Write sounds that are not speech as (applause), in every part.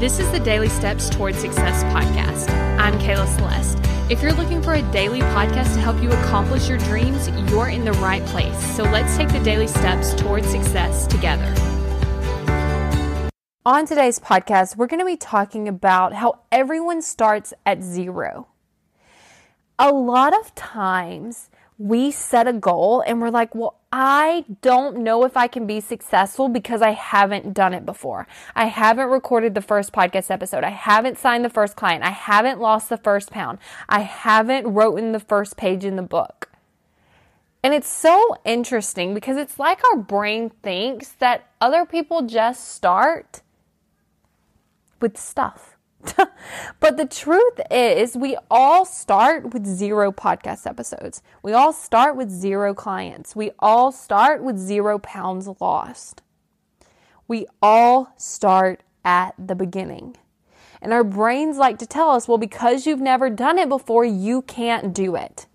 This is the Daily Steps Toward Success podcast. I'm Kayla Celeste. If you're looking for a daily podcast to help you accomplish your dreams, you're in the right place. So let's take the daily steps toward success together. On today's podcast, we're going to be talking about how everyone starts at zero. A lot of times, we set a goal and we're like, well, I don't know if I can be successful because I haven't done it before. I haven't recorded the first podcast episode. I haven't signed the first client. I haven't lost the first pound. I haven't written the first page in the book. And it's so interesting because it's like our brain thinks that other people just start with stuff. (laughs) but the truth is, we all start with zero podcast episodes. We all start with zero clients. We all start with zero pounds lost. We all start at the beginning. And our brains like to tell us, well, because you've never done it before, you can't do it.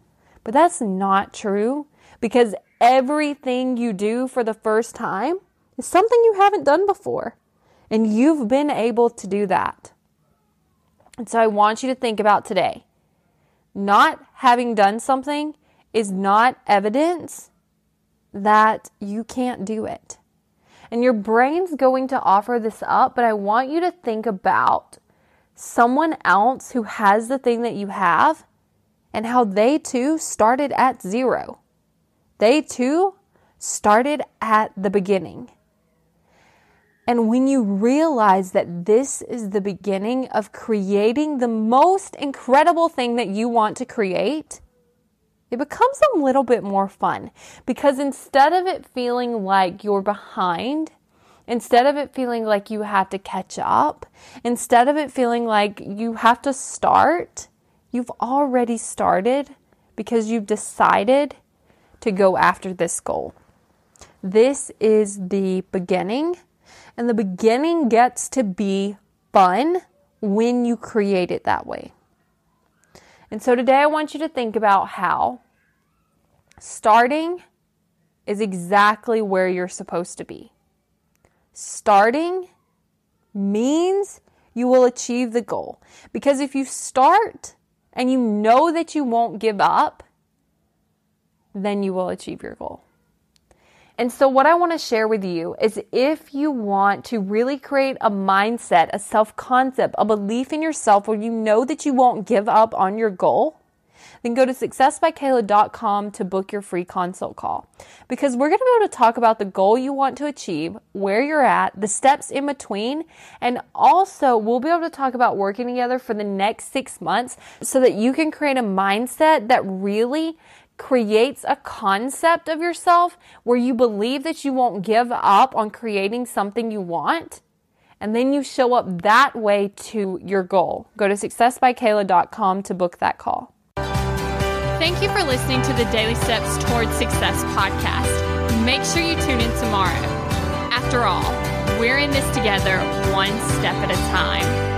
But that's not true because everything you do for the first time is something you haven't done before. And you've been able to do that. And so I want you to think about today. Not having done something is not evidence that you can't do it. And your brain's going to offer this up, but I want you to think about someone else who has the thing that you have and how they too started at zero. They too started at the beginning. And when you realize that this is the beginning of creating the most incredible thing that you want to create, it becomes a little bit more fun because instead of it feeling like you're behind, instead of it feeling like you have to catch up, instead of it feeling like you have to start, you've already started because you've decided to go after this goal. This is the beginning and the beginning gets to be fun when you create it that way. And so today I want you to think about how starting is exactly where you're supposed to be. Starting means you will achieve the goal. Because if you start and you know that you won't give up, then you will achieve your goal. And so, what I want to share with you is if you want to really create a mindset, a self concept, a belief in yourself where you know that you won't give up on your goal, then go to successbykayla.com to book your free consult call. Because we're going to be able to talk about the goal you want to achieve, where you're at, the steps in between, and also we'll be able to talk about working together for the next six months so that you can create a mindset that really creates a concept of yourself where you believe that you won't give up on creating something you want. And then you show up that way to your goal. Go to successbykayla.com to book that call. Thank you for listening to the Daily Steps Toward Success podcast. Make sure you tune in tomorrow. After all, we're in this together, one step at a time.